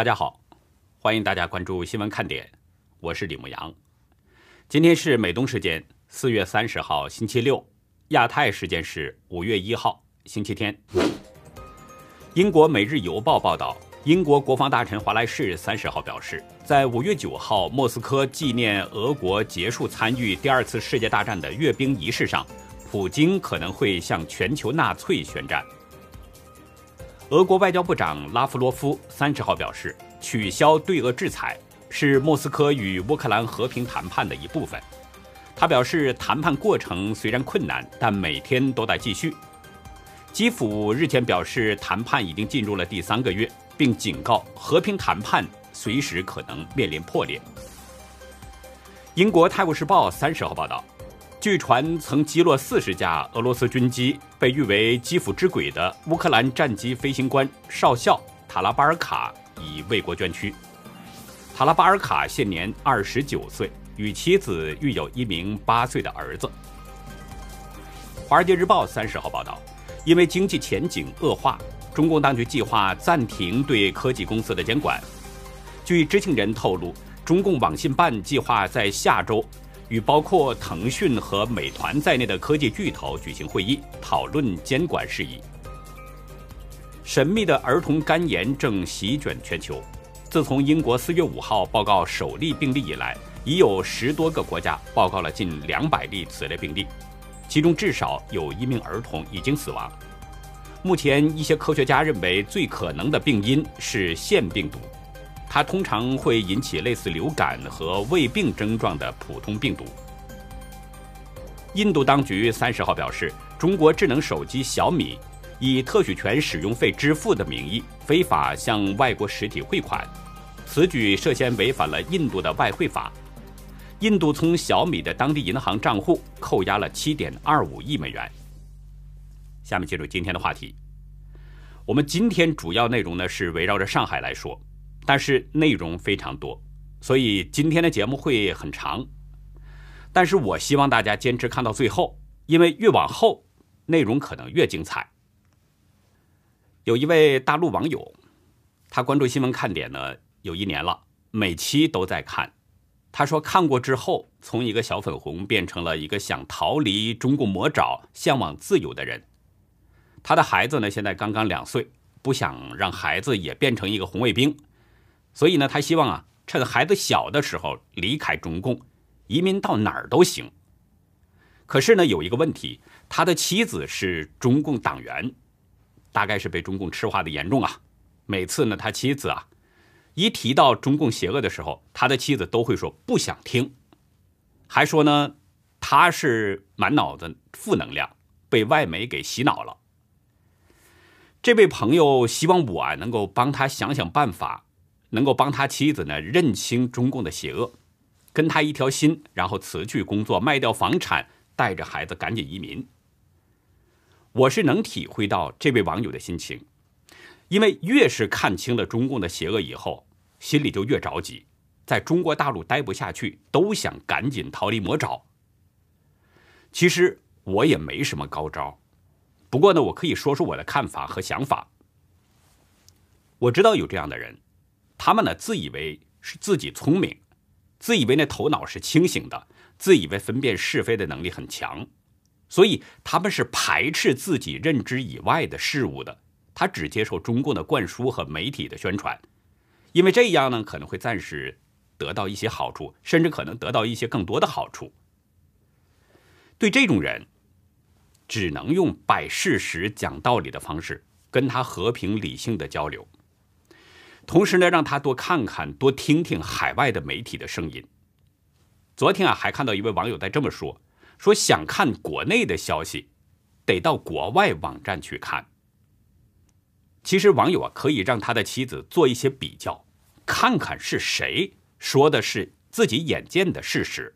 大家好，欢迎大家关注新闻看点，我是李牧阳。今天是美东时间四月三十号星期六，亚太时间是五月一号星期天。英国《每日邮报》报道，英国国防大臣华莱士三十号表示，在五月九号莫斯科纪念俄国结束参与第二次世界大战的阅兵仪式上，普京可能会向全球纳粹宣战。俄国外交部长拉夫罗夫三十号表示，取消对俄制裁是莫斯科与乌克兰和平谈判的一部分。他表示，谈判过程虽然困难，但每天都在继续。基辅日前表示，谈判已经进入了第三个月，并警告和平谈判随时可能面临破裂。英国《泰晤士报》三十号报道。据传，曾击落四十架俄罗斯军机、被誉为“基辅之鬼”的乌克兰战机飞行官少校塔拉巴尔卡已为国捐躯。塔拉巴尔卡现年二十九岁，与妻子育有一名八岁的儿子。《华尔街日报》三十号报道，因为经济前景恶化，中共当局计划暂停对科技公司的监管。据知情人透露，中共网信办计划在下周。与包括腾讯和美团在内的科技巨头举行会议，讨论监管事宜。神秘的儿童肝炎正席卷全球。自从英国四月五号报告首例病例以来，已有十多个国家报告了近两百例此类病例，其中至少有一名儿童已经死亡。目前，一些科学家认为最可能的病因是腺病毒。它通常会引起类似流感和胃病症状的普通病毒。印度当局三十号表示，中国智能手机小米以特许权使用费支付的名义非法向外国实体汇款，此举涉嫌违反了印度的外汇法。印度从小米的当地银行账户扣押了七点二五亿美元。下面进入今天的话题，我们今天主要内容呢是围绕着上海来说。但是内容非常多，所以今天的节目会很长。但是我希望大家坚持看到最后，因为越往后内容可能越精彩。有一位大陆网友，他关注新闻看点呢有一年了，每期都在看。他说看过之后，从一个小粉红变成了一个想逃离中共魔爪、向往自由的人。他的孩子呢现在刚刚两岁，不想让孩子也变成一个红卫兵。所以呢，他希望啊，趁孩子小的时候离开中共，移民到哪儿都行。可是呢，有一个问题，他的妻子是中共党员，大概是被中共赤化的严重啊。每次呢，他妻子啊，一提到中共邪恶的时候，他的妻子都会说不想听，还说呢，他是满脑子负能量，被外媒给洗脑了。这位朋友希望我啊，能够帮他想想办法。能够帮他妻子呢认清中共的邪恶，跟他一条心，然后辞去工作，卖掉房产，带着孩子赶紧移民。我是能体会到这位网友的心情，因为越是看清了中共的邪恶以后，心里就越着急，在中国大陆待不下去，都想赶紧逃离魔爪。其实我也没什么高招，不过呢，我可以说说我的看法和想法。我知道有这样的人。他们呢，自以为是自己聪明，自以为那头脑是清醒的，自以为分辨是非的能力很强，所以他们是排斥自己认知以外的事物的。他只接受中共的灌输和媒体的宣传，因为这样呢，可能会暂时得到一些好处，甚至可能得到一些更多的好处。对这种人，只能用摆事实、讲道理的方式跟他和平理性的交流。同时呢，让他多看看、多听听海外的媒体的声音。昨天啊，还看到一位网友在这么说：“说想看国内的消息，得到国外网站去看。”其实网友啊，可以让他的妻子做一些比较，看看是谁说的是自己眼见的事实。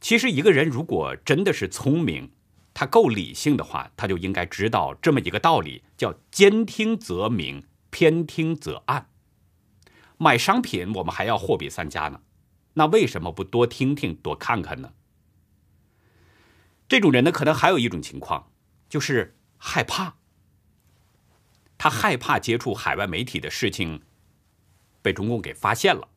其实一个人如果真的是聪明，他够理性的话，他就应该知道这么一个道理，叫“兼听则明”。偏听则暗。买商品我们还要货比三家呢，那为什么不多听听、多看看呢？这种人呢，可能还有一种情况，就是害怕。他害怕接触海外媒体的事情，被中共给发现了，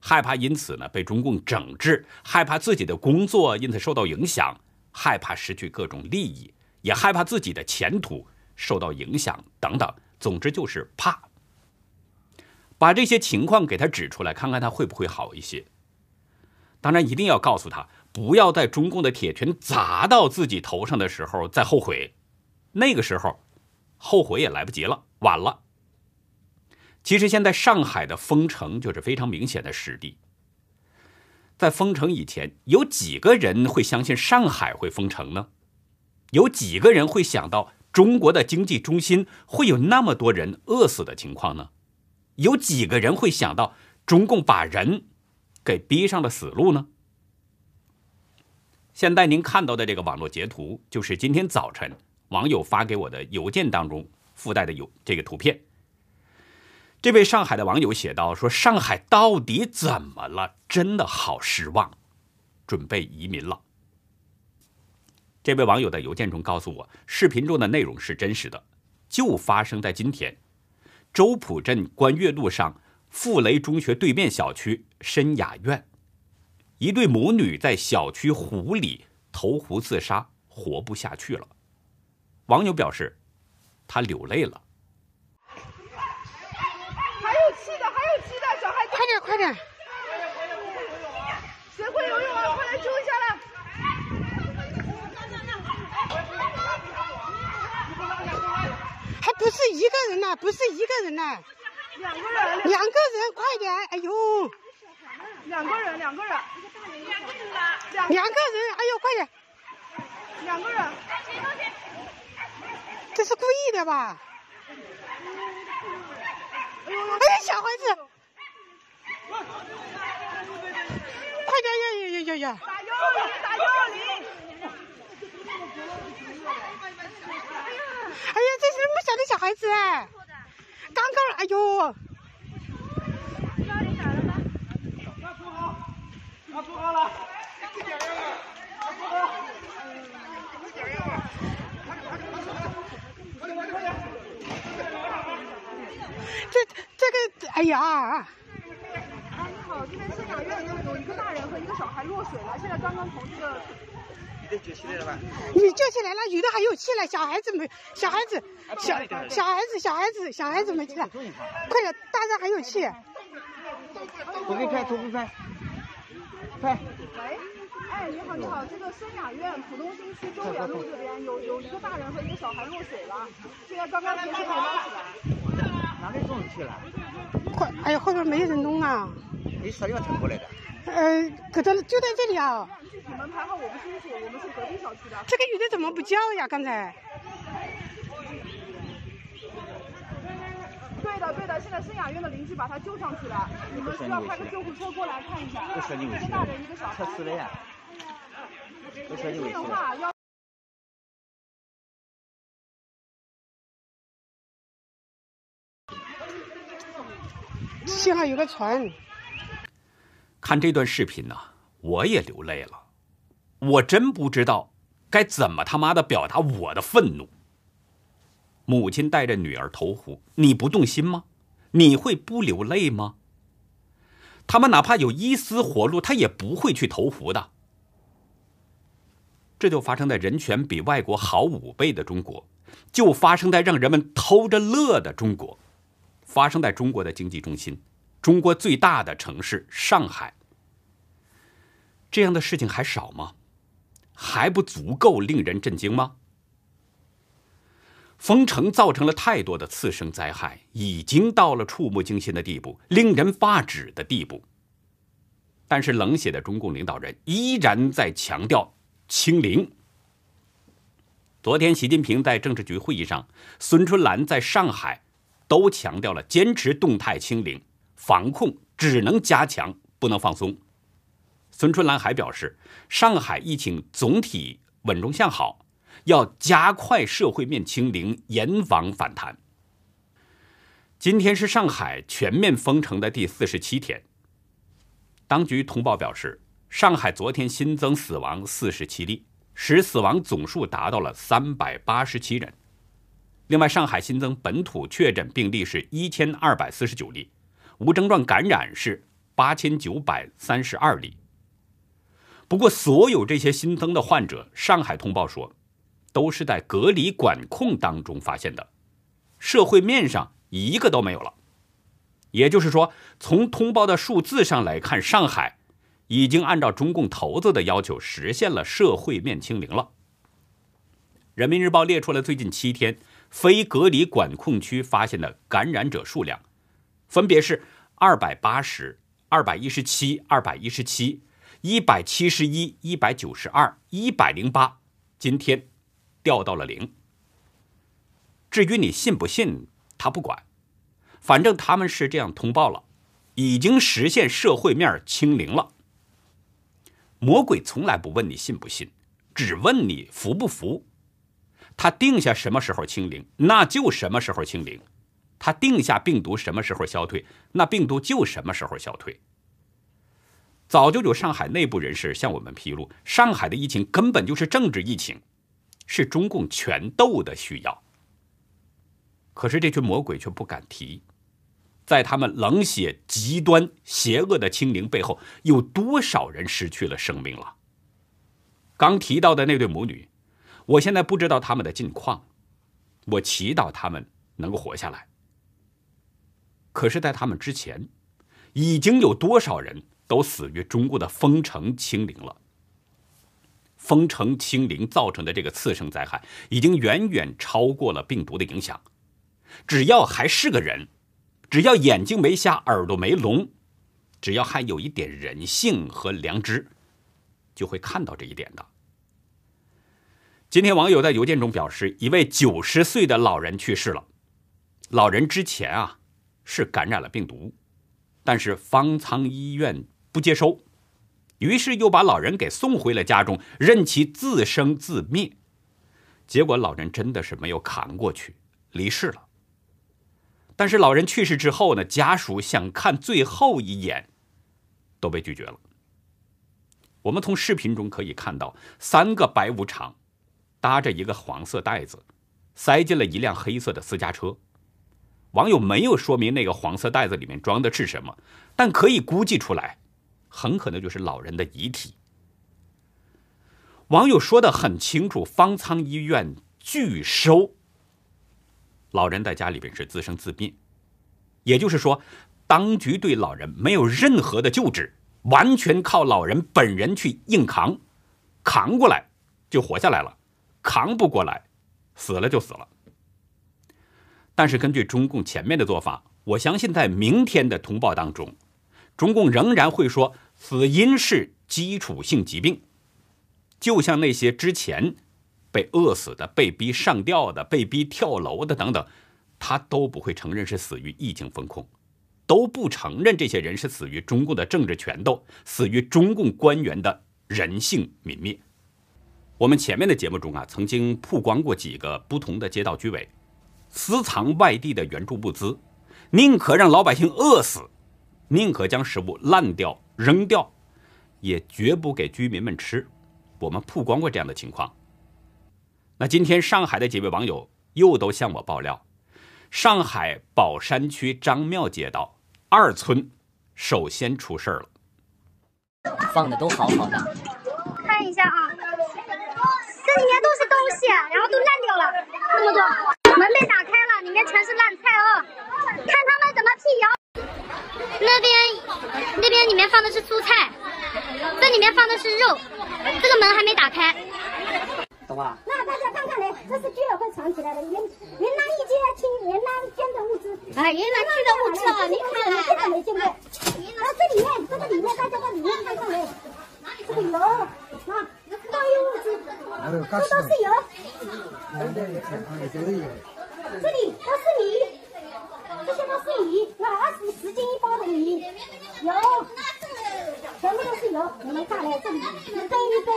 害怕因此呢被中共整治，害怕自己的工作因此受到影响，害怕失去各种利益，也害怕自己的前途受到影响等等。总之就是怕。把这些情况给他指出来，看看他会不会好一些。当然，一定要告诉他，不要在中共的铁拳砸到自己头上的时候再后悔，那个时候后悔也来不及了，晚了。其实现在上海的封城就是非常明显的实例。在封城以前，有几个人会相信上海会封城呢？有几个人会想到中国的经济中心会有那么多人饿死的情况呢？有几个人会想到中共把人给逼上了死路呢？现在您看到的这个网络截图，就是今天早晨网友发给我的邮件当中附带的有这个图片。这位上海的网友写道：“说上海到底怎么了？真的好失望，准备移民了。”这位网友的邮件中告诉我，视频中的内容是真实的，就发生在今天，周浦镇观月路上富雷中学对面小区深雅苑，一对母女在小区湖里投湖自杀，活不下去了。网友表示，他流泪了。还有气的，还有气的，小孩快点！谁会游泳啊？快来救一下来！还不是一个人呐，不是一个人呐，两个人，两个人，快点！哎呦，两个人，两个人，两个人，哎呦，快点！两个人，这是故意的吧？哎呀，小孩子！快点呀呀呀呀呀！打幺二零，打幺二零！哎呀，这是那么小的小孩子哎，刚刚哎呦！幺二零打了吗？他做好，他做好了。点烟了，他做好。点烟了，快点快点快点快点快点！这这个哎呀！这边深雅苑有一个大人和一个小孩落水了，现在刚刚从这个。你得救起来了吧？你救起来了，女的还有气了，小孩子没，小孩子，小小孩子，小孩子，小孩子没气了，快点，大人还有气。我给你拍，头皮拍，拍。喂，哎，你好，你好，这个深雅苑浦东新区周园路这边有有一个大人和一个小孩落水了，这个刚刚从水里捞起来。哪里送去了？快，哎呀，后边没人弄啊。你啥地方乘过来的？呃，搁这就在这里啊。门牌号我不清楚，我们是隔壁小区的。这个女的怎么不叫呀？刚才。对的，对的，现在深雅苑的邻居把她救上去了，你们需要派个救护车过来看一下。一个大人，一个小孩。测试了呀。不是的话要。幸好有个船。看这段视频呢，我也流泪了。我真不知道该怎么他妈的表达我的愤怒。母亲带着女儿投湖，你不动心吗？你会不流泪吗？他们哪怕有一丝活路，他也不会去投湖的。这就发生在人权比外国好五倍的中国，就发生在让人们偷着乐的中国，发生在中国的经济中心。中国最大的城市上海，这样的事情还少吗？还不足够令人震惊吗？封城造成了太多的次生灾害，已经到了触目惊心的地步，令人发指的地步。但是冷血的中共领导人依然在强调清零。昨天，习近平在政治局会议上，孙春兰在上海，都强调了坚持动态清零。防控只能加强，不能放松。孙春兰还表示，上海疫情总体稳中向好，要加快社会面清零，严防反弹。今天是上海全面封城的第四十七天。当局通报表示，上海昨天新增死亡四十七例，使死亡总数达到了三百八十七人。另外，上海新增本土确诊病例是一千二百四十九例。无症状感染是八千九百三十二例。不过，所有这些新增的患者，上海通报说，都是在隔离管控当中发现的，社会面上一个都没有了。也就是说，从通报的数字上来看，上海已经按照中共头子的要求实现了社会面清零了。人民日报列出了最近七天非隔离管控区发现的感染者数量，分别是二百八十、二百一十七、二百一十七。一百七十一、一百九十二、一百零八，今天掉到了零。至于你信不信，他不管，反正他们是这样通报了，已经实现社会面清零了。魔鬼从来不问你信不信，只问你服不服。他定下什么时候清零，那就什么时候清零；他定下病毒什么时候消退，那病毒就什么时候消退。早就有上海内部人士向我们披露，上海的疫情根本就是政治疫情，是中共权斗的需要。可是这群魔鬼却不敢提，在他们冷血、极端、邪恶的清零背后，有多少人失去了生命了？刚提到的那对母女，我现在不知道他们的近况，我祈祷他们能够活下来。可是，在他们之前，已经有多少人？都死于中国的封城清零了。封城清零造成的这个次生灾害，已经远远超过了病毒的影响。只要还是个人，只要眼睛没瞎，耳朵没聋，只要还有一点人性和良知，就会看到这一点的。今天网友在邮件中表示，一位九十岁的老人去世了。老人之前啊是感染了病毒，但是方舱医院。不接收，于是又把老人给送回了家中，任其自生自灭。结果老人真的是没有扛过去，离世了。但是老人去世之后呢，家属想看最后一眼，都被拒绝了。我们从视频中可以看到，三个白无常搭着一个黄色袋子，塞进了一辆黑色的私家车。网友没有说明那个黄色袋子里面装的是什么，但可以估计出来。很可能就是老人的遗体。网友说的很清楚，方舱医院拒收。老人在家里边是自生自灭，也就是说，当局对老人没有任何的救治，完全靠老人本人去硬扛，扛过来就活下来了，扛不过来，死了就死了。但是根据中共前面的做法，我相信在明天的通报当中，中共仍然会说。死因是基础性疾病，就像那些之前被饿死的、被逼上吊的、被逼跳楼的等等，他都不会承认是死于疫情风控，都不承认这些人是死于中共的政治权斗、死于中共官员的人性泯灭。我们前面的节目中啊，曾经曝光过几个不同的街道居委私藏外地的援助物资，宁可让老百姓饿死，宁可将食物烂掉。扔掉，也绝不给居民们吃。我们曝光过这样的情况。那今天上海的几位网友又都向我爆料，上海宝山区张庙街道二村首先出事儿了。放的都好好的，看一下啊，这里面都是东西，然后都烂掉了，这么多，门被打开了，里面全是烂菜啊，看他们怎么辟谣。那边，那边里面放的是蔬菜，这里面放的是肉，这个门还没打开。懂吧？那大家看看来，这是居委会藏起来的云云南一街清云南捐的物资。哎，云南捐的物资啊，你看来，这个没见过。啊，这里面，这个里面，大家到里面看看来，这个油啊，都有物资，这都是油。这里都是米。这些都是米，有二十十斤一包的米，有，全部都是油。你们看来，这里一堆一堆，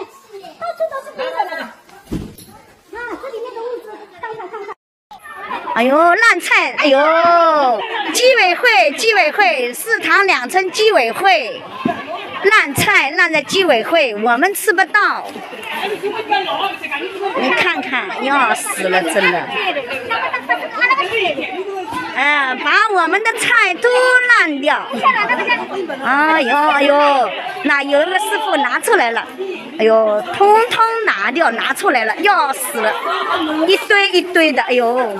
到处都是堆着的。啊，这里面的物资，看看看看。哎呦，烂菜！哎呦，居委会，居委会，四塘两村居委会，烂菜烂在居委会，我们吃不到。你看看，要死了，真的。嗯，把我们的菜都烂掉。哎呦哎呦，那有一个师傅拿出来了，哎呦，通通拿掉，拿出来了，要死了，一堆一堆的，哎呦，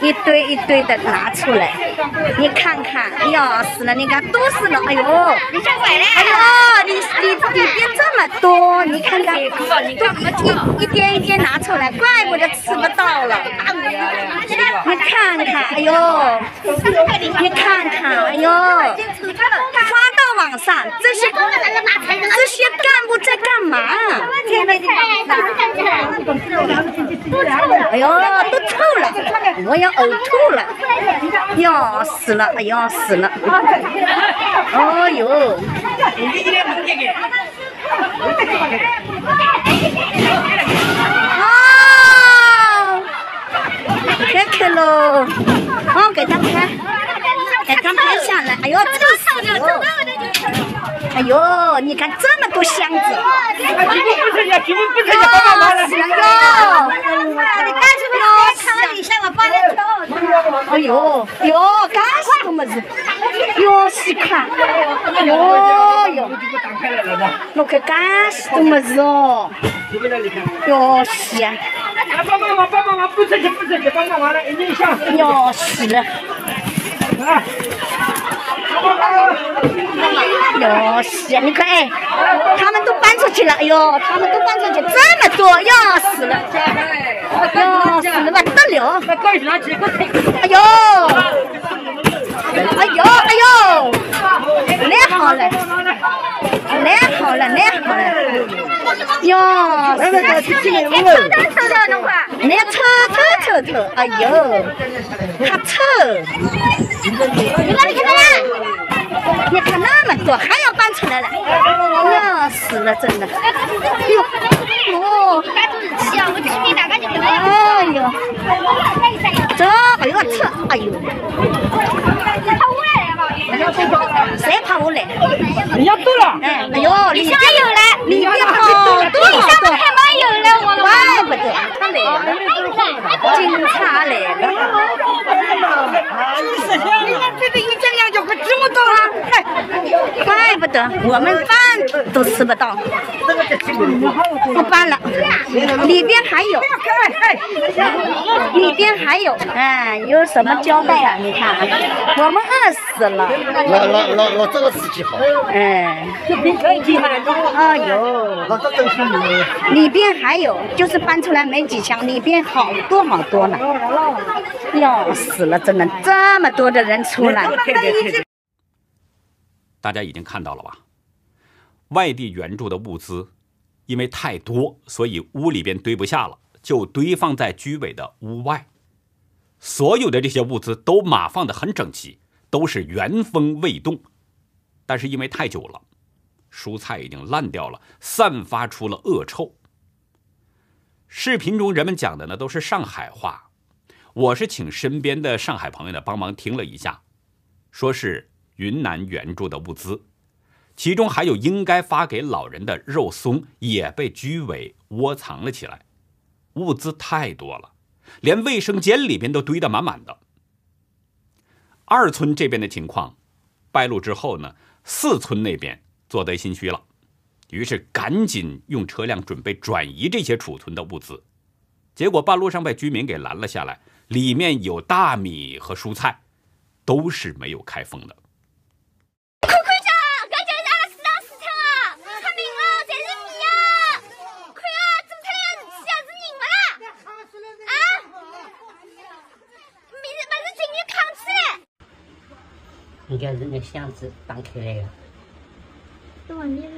一堆一堆的拿出来，你看看，要死了，你看都是了，哎呦，哎呦，你你里边这么多，你看看，都一一点一点拿出来，怪不得吃不到了。你看看，哎呦，你看看，哎呦，发到网上，这些这些干部在干嘛？哎呦，都臭了，我要呕吐了，要死了，哎要死了，哎呦。啊！开开喽！哦，给他拍，给他拍下来。哎呦，臭死了！哎呦，你看这么多箱子，不吃呀，基本不吃要呀，爸爸妈死了哟！要死哎呦哟，干什么么子？哟，细看，哟哟，我看干什么子哦？哟西啊！啊，爸爸妈，爸爸妈，不吃去，不吃去，爸爸妈来，你想，要死了！啊，爸爸妈，哟西啊！你看哎，他们都搬出去了，哎呦，他们都搬出去，这么多，要死了！要死了，不得了！哎呦，哎呦，哎呦，来好了，来好了，来好了，哟，来来来，去进来，我们。来臭臭臭臭，哎呦，还臭！你看那么多，还要搬出来了，要死了，真的！哎呦，哦，哎呦，这，哎呦，臭，哎呦，谁怕我来？你要多了。哎，哎呦，里边有了，里边好多好多，怪不得他来了，警察来了。这个一斤两角可这么多啊！嗨，怪不得我们饭都吃不到，不搬了，里边还有，里边还有，哎，有什么交代啊？你看，我们饿死了，老老老老这个司机好，哎，哎呦，老这真是。里边还有，就是搬出来没几枪，里边好多好多呢，要死了，真的这么多的人出来，大家已经看到了吧？外地援助的物资因为太多，所以屋里边堆不下了，就堆放在居委的屋外。所有的这些物资都码放的很整齐，都是原封未动。但是因为太久了，蔬菜已经烂掉了，散发出了恶臭。视频中人们讲的呢都是上海话，我是请身边的上海朋友呢帮忙听了一下，说是云南援助的物资，其中还有应该发给老人的肉松也被居委窝藏了起来，物资太多了，连卫生间里边都堆得满满的。二村这边的情况败露之后呢，四村那边做贼心虚了。于是赶紧用车辆准备转移这些储存的物资，结果半路上被居民给拦了下来，里面有大米和蔬菜，都是没有开封的。看看家，搿就是阿拉市场市场啊，出名了，侪是米啊！看啊，做出来像是人勿啦？啊？米是勿是进去扛起来？应该是那箱子打开来的。这问题是，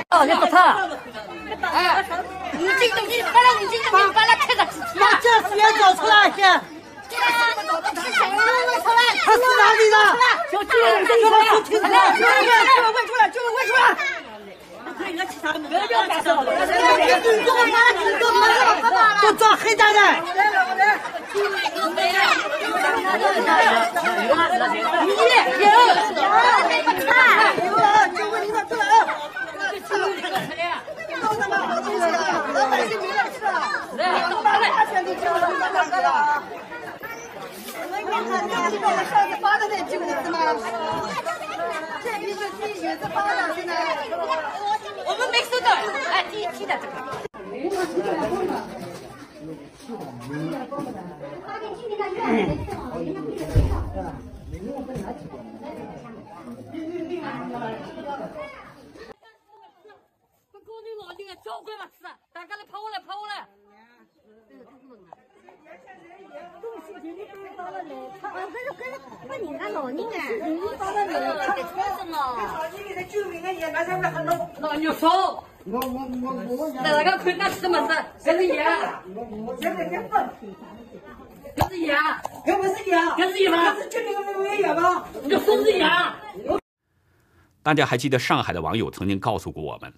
不错。哎，你这个你把那你这个把它开个把这水找出来先。他是哪里的？就这个这个出来，这个问出来，这个问出来。都装黑蛋的。你有有那个菜，有啊，就问你说出来啊。老百姓没得吃了，老百姓都吃了，你咋干的？你知道我上次发的那几个是吗？这批是第一次发的，现在我们没收到，哎，第一批的这个。交关嘛吃，大家来跑过来，跑过来。那你说，我我我我那那个困难是什么？这是盐，现在根本这是盐，根本是盐，这是盐吗？这这个没盐吗？你就说是盐。大家还记得上海的网友曾经告诉过我们，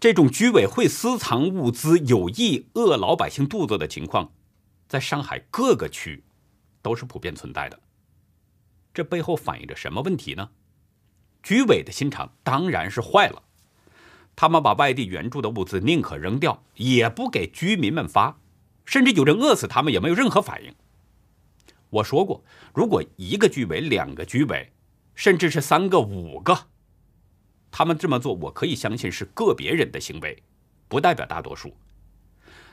这种居委会私藏物资、有意饿老百姓肚子的情况，在上海各个区都是普遍存在的。这背后反映着什么问题呢？居委的心肠当然是坏了，他们把外地援助的物资宁可扔掉，也不给居民们发，甚至有人饿死他们也没有任何反应。我说过，如果一个居委、两个居委，甚至是三个、五个，他们这么做，我可以相信是个别人的行为，不代表大多数。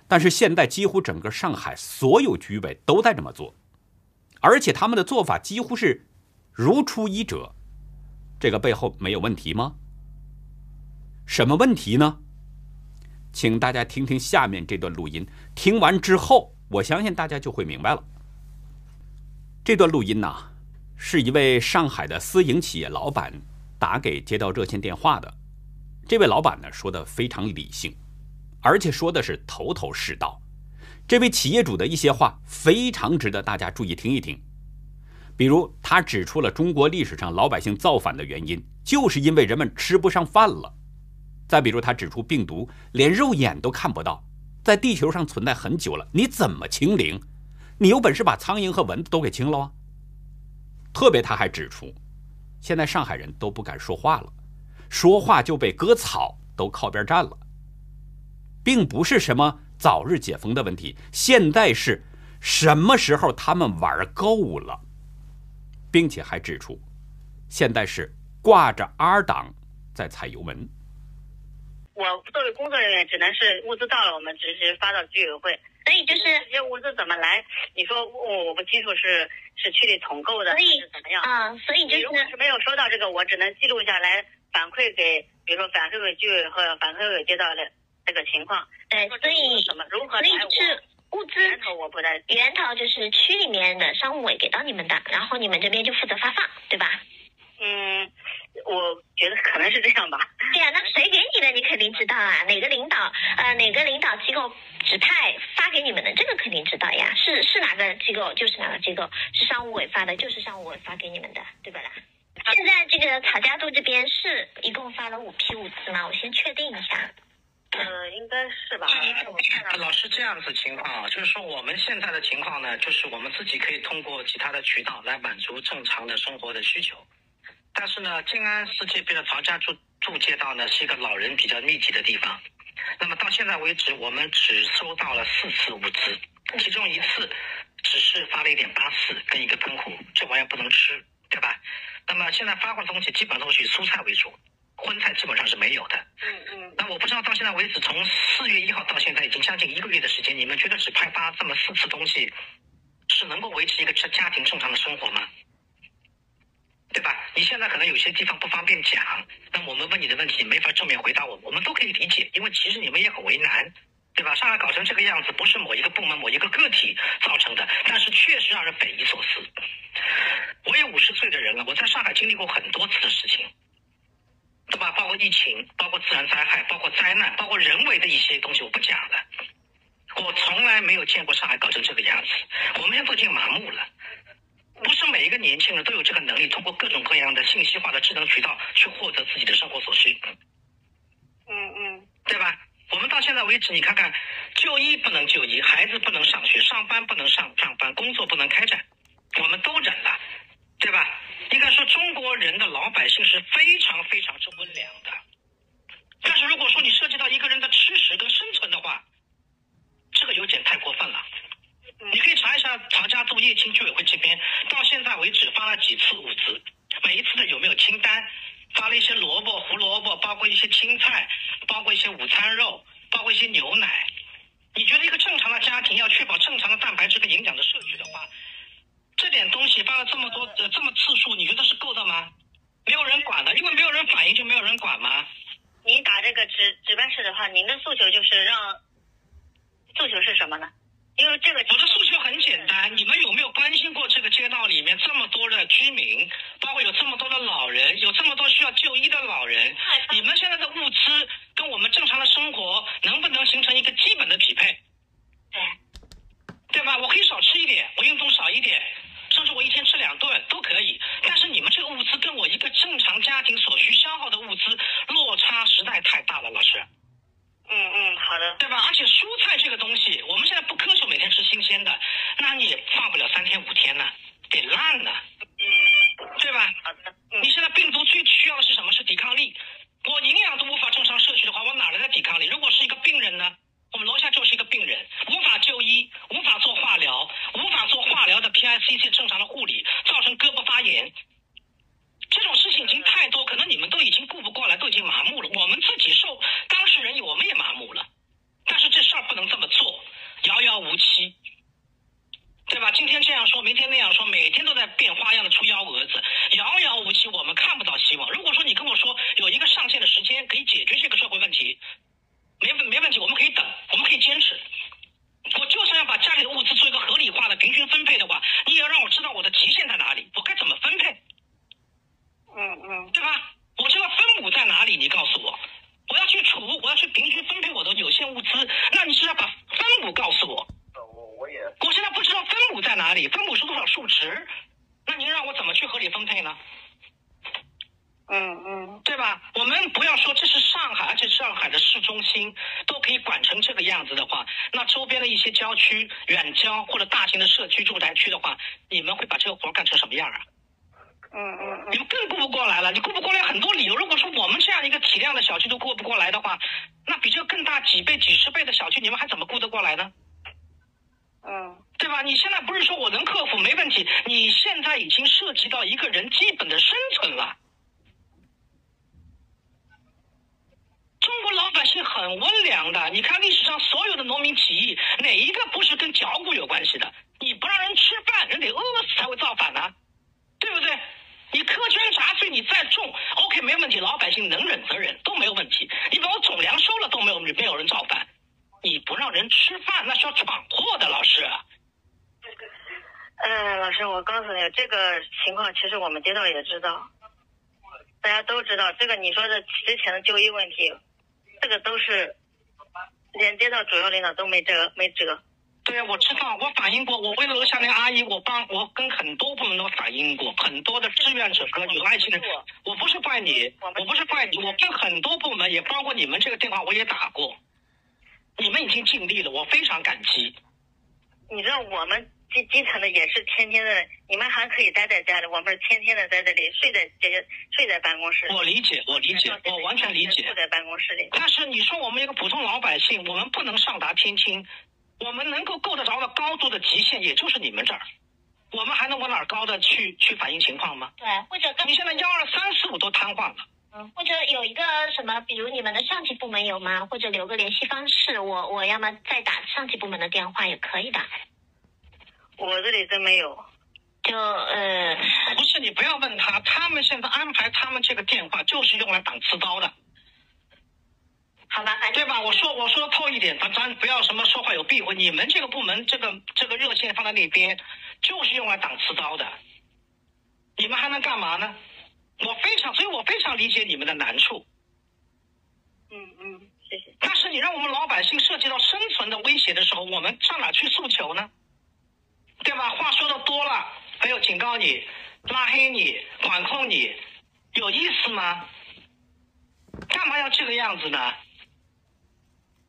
但是现在几乎整个上海所有居委都在这么做，而且他们的做法几乎是如出一辙。这个背后没有问题吗？什么问题呢？请大家听听下面这段录音，听完之后，我相信大家就会明白了。这段录音呢，是一位上海的私营企业老板打给接到热线电话的。这位老板呢说的非常理性，而且说的是头头是道。这位企业主的一些话非常值得大家注意听一听。比如，他指出了中国历史上老百姓造反的原因，就是因为人们吃不上饭了。再比如，他指出病毒连肉眼都看不到，在地球上存在很久了，你怎么清零？你有本事把苍蝇和蚊子都给清了啊！特别他还指出，现在上海人都不敢说话了，说话就被割草，都靠边站了。并不是什么早日解封的问题，现在是什么时候他们玩够了，并且还指出，现在是挂着 R 档在踩油门。我作为工作人员，只能是物资到了，我们只是发到居委会。所以就是这些物资怎么来？你说我我不清楚是是区里统购的还是怎么样？啊，所以就是如果是没有收到这个，我只能记录下来反馈给，比如说反馈给居委会，反馈给街道的这个情况。对，所以怎么如何来？物资源头我不太源头就是区里面的商务委给到你们的，然后你们这边就负责发放，对吧？嗯，我觉得可能是这样吧。对呀、那谁给你的你肯定知道啊，哪个领导呃哪个领导机构指派发给你们的，这个肯定知道呀。是是哪个机构就是哪个机构，是商务委发的，就是商务委发给你们的，对吧啦？现在这个曹家渡这边是一共发了五批物资吗？我先确定一下。呃，应该是吧。老师这样子情况啊，就是说我们现在的情况呢，就是我们自己可以通过其他的渠道来满足正常的生活的需求。但是呢，静安寺这边的曹家渡渡街道呢，是一个老人比较密集的地方。那么到现在为止，我们只收到了四次物资，其中一次只是发了一点八四跟一个喷壶，这玩意儿不能吃，对吧？那么现在发过的东西基本都是以蔬菜为主，荤菜基本上是没有的。嗯嗯。那我不知道到现在为止，从四月一号到现在已经将近一个月的时间，你们觉得只派发这么四次东西，是能够维持一个家家庭正常的生活吗？对吧？你现在可能有些地方不方便讲，那我们问你的问题，没法正面回答我，我们都可以理解，因为其实你们也很为难，对吧？上海搞成这个样子，不是某一个部门、某一个个体造成的，但是确实让人匪夷所思。我也五十岁的人了，我在上海经历过很多次的事情，对吧？包括疫情，包括自然灾害，包括灾难，包括人为的一些东西，我不讲了。我从来没有见过上海搞成这个样子，我们现在都已经麻木了。每一个年轻人都有这个能力，通过各种各样的信息化的智能渠道去获得自己的生活所需。嗯嗯，对吧？我们到现在为止，你看看，就医不能就医，孩子不能上学，上班不能上上班，工作不能开展，我们都忍了，对吧？应该说，中国人的老百姓是非常非常之温良的。但是如果说你涉及到一个人的吃食跟生存的话，这个有点太过分了。你可以查一下曹家渡叶青居委会这边，到现在为止发了几次物资，每一次的有没有清单？发了一些萝卜、胡萝卜，包括一些青菜，包括一些午餐肉，包括一些牛奶。你觉得一个正常的家庭要确保正常的蛋白质跟营养的摄取的话，这点东西发了这么多、呃、这么次数，你觉得是够的吗？没有人管的，因为没有人反映就没有人管吗？您打这个值值班室的话，您的诉求就是让诉求是什么呢？因为这个我的诉求很简单，你们有没有关心过这个街道里面这么多的居民，包括有这么多的老人，有这么多需要就医的老人？你们现在的物资跟我们正常的生活能不能形成一个基本的匹配？对对吧？我可以少吃一点，我运动少一点，甚至我一天吃两顿都可以。但是你们这个物资跟我一个正常家庭所需消耗的物资落差实在太大了，老师。嗯嗯，好的，对吧？而且蔬菜这个东西，我们现在不苛求每天吃新鲜的，那你也放不了三天五天呢，得烂了，嗯，对吧？好的，你现在病毒最需要的是什么？是抵抗力。我营养都无法正常摄取的话，我哪来的抵抗力？如果是一个病人呢？我们楼下就是一个病人，无法就医，无法做化疗，无法做化疗的 PICC 正常的护理，造成胳膊发炎。这种事情已经太多，可能你们都已经顾不过来，都已经麻木了。我们自己受当事人，我们也麻木了。但是这事儿不能这么做，遥遥无期，对吧？今天这样说，明天那样说，每天都在变花样的出幺蛾子，遥遥无期，我们看不到希望。如果说你跟我说有一个上限的时间可以解决这个社会问题，没问没问题，我们可以等，我们可以坚持。我就算要把家里的物资做一个合理化的平均分配的话，你也要让我知道我的极限在哪里，我该怎么分配。嗯嗯，对吧？我这个分母在哪里？你告诉我，我要去储，我要去平均分配我的有限物资，那你是要把分母告诉我。我我也，我现在不知道分母在哪里，分母是多少数值，那您让我怎么去合理分配呢？嗯嗯，对吧？我们不要说这是上海，而且上海的市中心都可以管成这个样子的话，那周边的一些郊区、远郊或者大型的社区住宅区的话，你们会把这个活干成什么样啊？嗯嗯你们更顾不过来了，你顾不过来很多理由。如果说我们这样一个体量的小区都顾不过来的话，那比这个更大几倍、几十倍的小区，你们还怎么顾得过来呢？嗯，对吧？你现在不是说我能克服没问题，你现在已经涉及到一个人基本的生存了。中国老百姓很温良的，你看历史上所有的农民起义，哪一个不是跟脚骨有关系的？你不让人吃饭，人得饿死才会造反呢、对不对？你苛捐杂税，你再重，OK 没问题，老百姓能忍则忍都没有问题。你把我总粮收了都没有没有人造反，你不让人吃饭，那是要闯祸的，老师。嗯，老师，我告诉你，这个情况其实我们街道也知道，大家都知道。这个你说的之前的就医问题，这个都是连接到主要领导都没辙没辙。对，我知道，我反映过，我为了楼下那个阿姨，我帮我跟很多部门都反映过，很多的志愿者和有爱心的人，我不是怪你，我不是怪你，我跟很多部门也包括你们这个电话我也打过，你们已经尽力了，我非常感激。你知道我们基基层的也是天天的，你们还可以待在家里，我们是天天的在这里睡在这些睡在办公室。我理解，我理解，我完全理解。住在办公室里。但是你说我们一个普通老百姓，我们不能上达天亲，我们能够够得着的高度的极限，也就是你们这儿。我们还能往哪儿高的去去反映情况吗？对，或者你现在幺二三四五都瘫痪了。嗯，或者有一个什么，比如你们的上级部门有吗？或者留个联系方式，我我要么再打上级部门的电话也可以的。我这里真没有。就呃，不是你不要问他，他们现在安排他们这个电话就是用来挡刺刀的。好吧，对吧？我说我说透一点，咱咱不要什么说话有避讳。你们这个部门这个这个热线放在那边，就是用来挡刺刀的。你们还能干嘛呢？我非常，所以我非常理解你们的难处。嗯嗯，谢谢。但是你让我们老百姓涉及到生存的威胁的时候，我们上哪去诉求呢？对吧？话说的多了，还有警告你、拉黑你、管控你，有意思吗？干嘛要这个样子呢？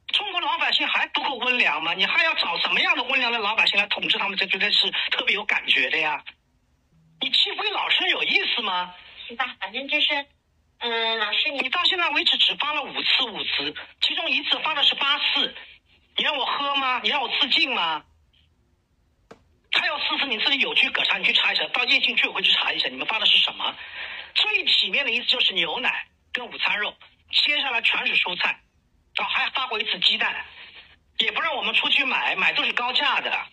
中国老百姓还不够温良吗？你还要找什么样的温良的老百姓来统治他们？这绝对是特别有感觉的呀！你欺负一老实人有意思吗？是吧？反正就是，嗯、老师你你到现在为止只发了五次五次，其中一次发的是八次，你让我喝吗？你让我自尽吗？还有四次你自己有据可查，你去查一下，到夜信居委会去查一下，你们发的是什么？最体面的一次就是牛奶跟午餐肉，接下来全是蔬菜，哦，还发过一次鸡蛋，也不让我们出去买，买都是高价的，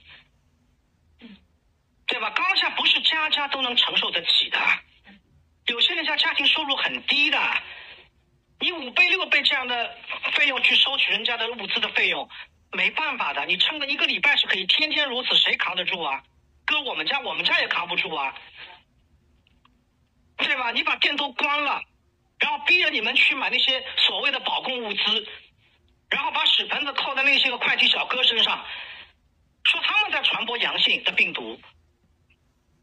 对吧？高价不是家家都能承受得起的，有些人家家庭收入很低的，你五倍六倍这样的费用去收取人家的物资的费用，没办法的。你撑个一个礼拜是可以，天天如此，谁扛得住啊？搁我们家，我们家也扛不住啊，对吧？你把店都关了，然后逼着你们去买那些所谓的保供物资，然后把屎盆子扣在那些个快递小哥身上，说他们在传播阳性的病毒。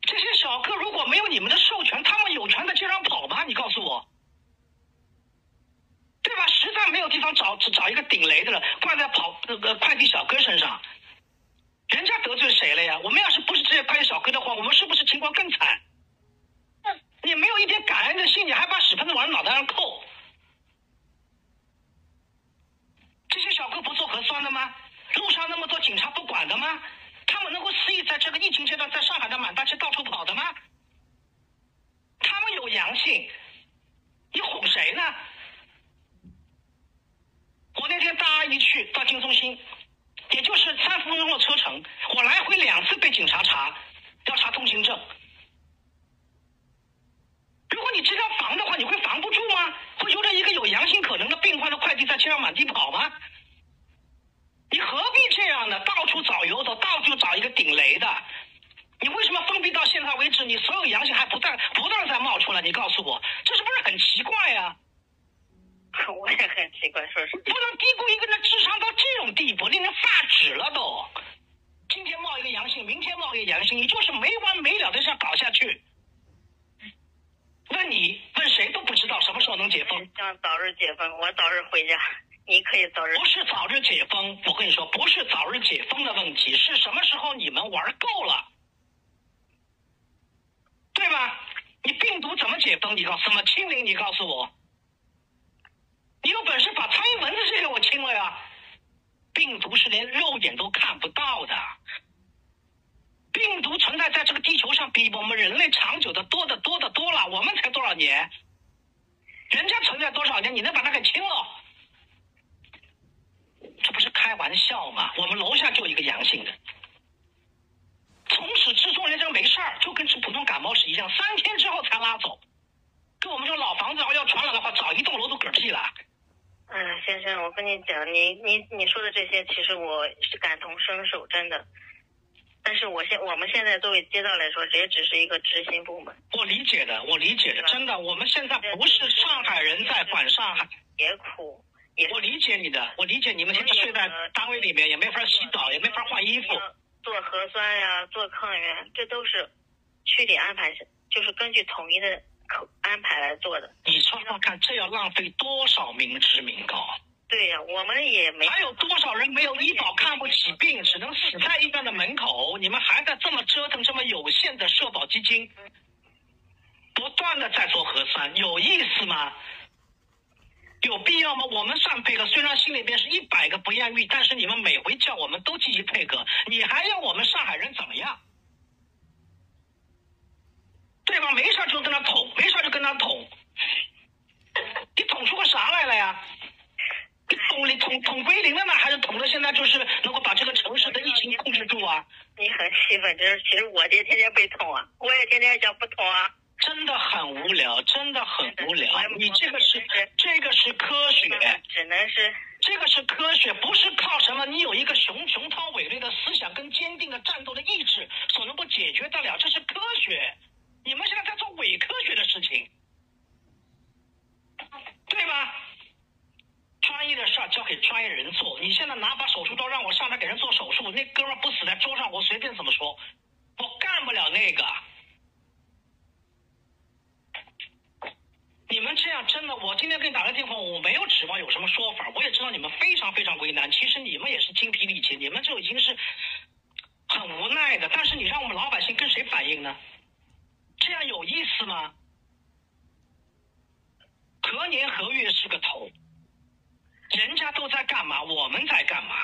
这些小哥如果没有你们的授权，他们有权在街上跑吗？你告诉我，对吧？实在没有地方找，找一个顶雷的了，挂在跑那个快递小哥身上，人家得罪谁了呀？我们要是不是这些快递小哥的话，我们是不是情况更惨？你没有一点感恩的心，你还把屎盆子往脑袋上扣，这些小哥不做核酸的吗？路上那么多警察不管的吗？他们能够肆意在这个疫情阶段在上海的满大街到处跑的吗？他们有阳性，你哄谁呢？我那天大阿姨去到金中心，也就是三分钟的车程，我来回两次被警察查，要查通行证。如果你这样防的话，你会防不住吗？会由着一个有阳性可能的病患的快递在街上满地跑吗？你何必这样呢？到处找由头，到处找一个顶雷的。你为什么封闭到现在为止，你所有阳性还不断不断在冒出来？你告诉我，这是不是很奇怪呀、我也很奇怪，说实不能低估一个人的智商到这种地步，令人发指了都。今天冒一个阳性，明天冒一个阳性，你就是没完没了的这样搞下去。问你，问谁都不知道什么时候能解封。希望早日解封，我早日回家，你可以早日。不是早日解封，我跟你说，不是早日解封的问题，是什么时候你们玩够了，对吧？你病毒怎么解封？你告诉怎么清零？你告诉我，你有本事把苍蝇蚊子先给我清了呀！病毒是连肉眼都看不到的，病毒存在在这个地球上比我们人类长久的多得多得多了。我们才多少年？人家存在多少年？你能把它给清了？这不是开玩笑吗？我们楼下就一个阳性的，从始至终人家没事儿，就跟吃普通感冒是一样，三天之后才拉走。跟我们这种老房子要传染的话，早一栋楼都嗝屁了。嗯，先生，我跟你讲，你你你说的这些，其实我是感同身受，真的。但是我现我们现在作为街道来说，这也只是一个执行部门，我理解的，我理解的，真的，我们现在不是上海人在管上海，也苦，也我理解你的，我理解你们现在睡在单位里面，也没法洗澡，也没法换衣服。做核酸呀、做抗原，这都是区里安排，就是根据统一的口安排来做的。你算算看，这要浪费多少民脂民膏？对呀、我们也没还有多少人没有医保看不起病，只能死在医院的门口？你们还在这么折腾这么有限的社保基金，不断的在做核酸，有意思吗？有必要吗？我们算配合，虽然心里边是一百个不愿意，但是你们每回叫我们都积极配合，你还要我们上海人怎么样？对吧？没事儿就跟他捅，没事儿就跟他捅，你捅出个啥来了呀？你捅你捅捅归零了呢，还是捅的现在就是能够把这个城市的疫情控制住啊？你很气愤，就是其实我爹天天被捅啊，我也天天想不捅啊。真的很无聊，真的很无聊。你这个是这个是科学，只能是这个是科学，不是靠什么你有一个雄雄韬伟略的思想跟坚定的战斗的意志所能够解决得了，这是科学。你们现在在做伪科学的事情，对吗？专业的事儿交给专业人做。你现在拿把手术刀让我上来给人做手术，那哥们不死在桌上，我随便怎么说，我干不了那个。你们这样真的，我今天给你打个电话，我没有指望有什么说法，我也知道你们非常非常为难。其实你们也是精疲力竭，你们就已经是很无奈的。但是你让我们老百姓跟谁反映呢？这样有意思吗？何年何月是个头？人家都在干嘛？我们在干嘛？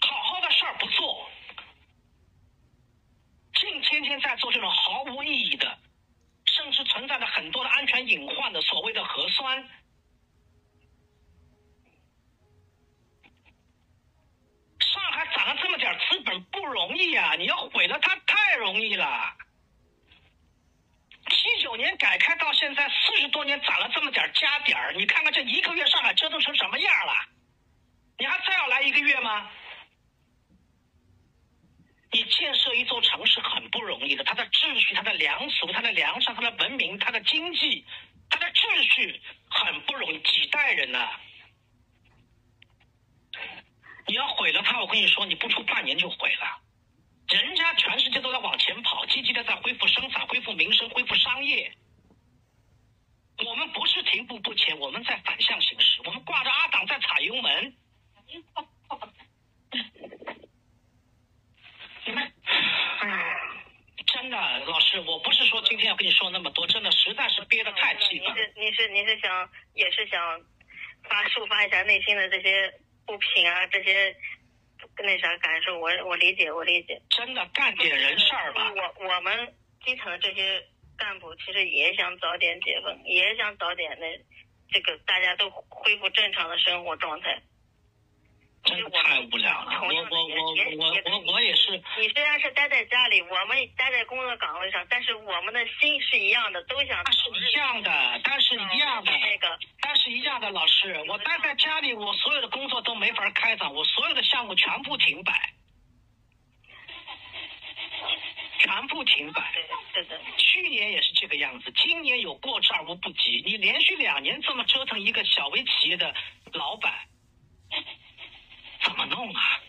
好好的事儿不做，净天天在做这种毫无意义的。甚至存在着很多的安全隐患的所谓的核酸，上海攒了这么点资本不容易啊！你要毁了它太容易了。七九年改开到现在四十多年，攒了这么点家底儿，你看看这一个月上海折腾成什么样了？你还再要来一个月吗？你建设一座城市很不容易的，它的秩序、它的良俗、它的良善、它的文明、它的经济、它的秩序很不容易，几代人呢？你要毁了它，我跟你说，你不出半年就毁了。人家全世界都在往前跑，积极的在恢复生产、恢复民生、恢复商业。我们不是停步不前，我们在反向行驶，我们挂着阿党在踩油门。哎，真的，老师，我不是说今天要跟你说那么多，真的实在是憋得太气了。你是你是你是想也是想发抒发一下内心的这些不平啊，这些那啥感受，我我理解我理解。真的干点人事儿吧。我我们基层的这些干部其实也想早点解封，也想早点那这个大家都恢复正常的生活状态。真的太无聊了，我我我我我我也是。你虽然是待在家里，我们待在工作岗位上，但是我们的心是一样的，都想。是一样的，但是一样的那个，但是一样的，老师，我待在家里，我所有的工作都没法开展，我所有的项目全部停摆，全部停摆。是的。去年也是这个样子，今年有过之而无不及。你连续两年这么折腾一个小微企业的老板。怎么弄啊？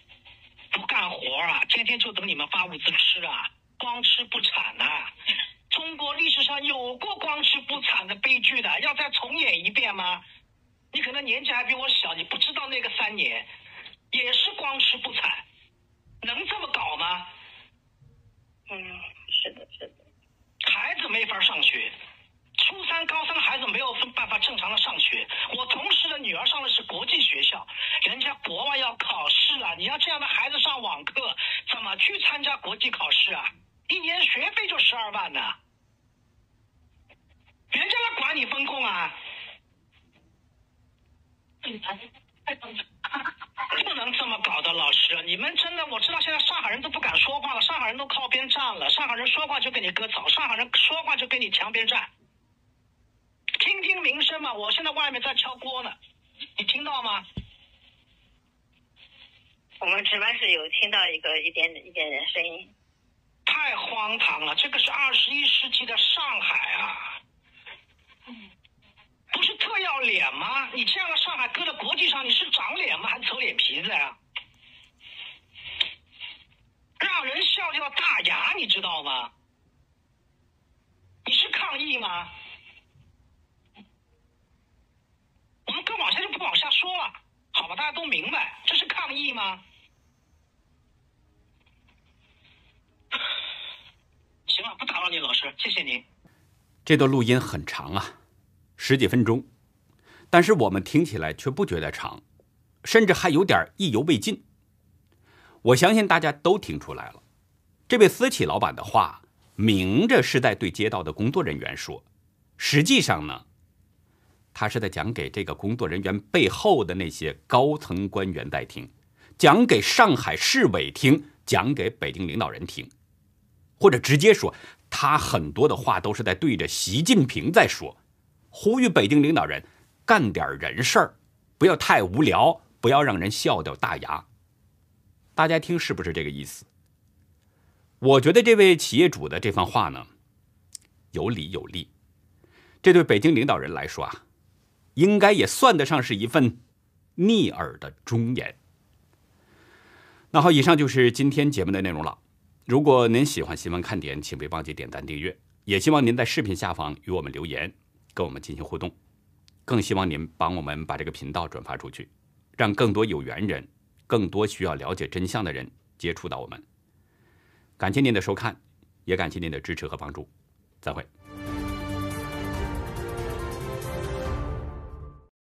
不干活啊？天天就等你们发物资吃啊？光吃不产呐？中国历史上有过光吃不产的悲剧的，要再重演一遍吗？你可能年纪还比我小，你不知道那个三年也是光吃不产，能这么搞吗？嗯，是的，是的。孩子没法上学。初三、高三的孩子没有办法正常的上学。我同事的女儿上的是国际学校，人家国外要考试啊！你要这样的孩子上网课，怎么去参加国际考试啊？一年学费就十二万呢，人家来管你风控啊！不能这么搞的，老师，你们真的，我知道现在上海人都不敢说话了，上海人都靠边站了，上海人说话就给你割草，上海人说话就给你墙边站。听听民声嘛！我现在外面在敲锅呢，你听到吗？我们值班室有听到一个一点一点点声音。太荒唐了！这个是二十一世纪的上海啊，不是特要脸吗？你这样的上海搁在国际上，你是长脸吗？还是扯脸皮子呀？让人笑掉大牙，你知道吗？你是抗议吗？我们更往下就不往下说了，好吧？大家都明白，这是抗议吗？行了，不打扰你，老师，谢谢您。这段录音很长啊，十几分钟，但是我们听起来却不觉得长，甚至还有点意犹未尽。我相信大家都听出来了，这位私企老板的话，明着是在对街道的工作人员说，实际上呢？他是在讲给这个工作人员背后的那些高层官员在听，讲给上海市委听，讲给北京领导人听，或者直接说，他很多的话都是在对着习近平在说，呼吁北京领导人干点人事儿，不要太无聊，不要让人笑掉大牙。大家听是不是这个意思？我觉得这位企业主的这番话呢，有理有利，这对北京领导人来说啊，应该也算得上是一份逆耳的忠言。那好，以上就是今天节目的内容了。如果您喜欢新闻看点，请别忘记点赞订阅，也希望您在视频下方与我们留言，跟我们进行互动。更希望您帮我们把这个频道转发出去，让更多有缘人、更多需要了解真相的人接触到我们。感谢您的收看，也感谢您的支持和帮助。再会。